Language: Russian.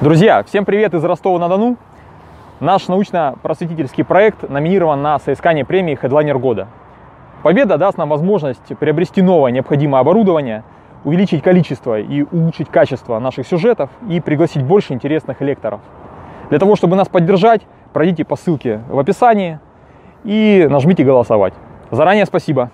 Друзья, всем привет из Ростова-на-Дону. Наш научно-просветительский проект номинирован на соискание премии «Хедлайнер года». Победа даст нам возможность приобрести новое необходимое оборудование, увеличить количество и улучшить качество наших сюжетов и пригласить больше интересных лекторов. Для того, чтобы нас поддержать, пройдите по ссылке в описании и нажмите «Голосовать». Заранее спасибо.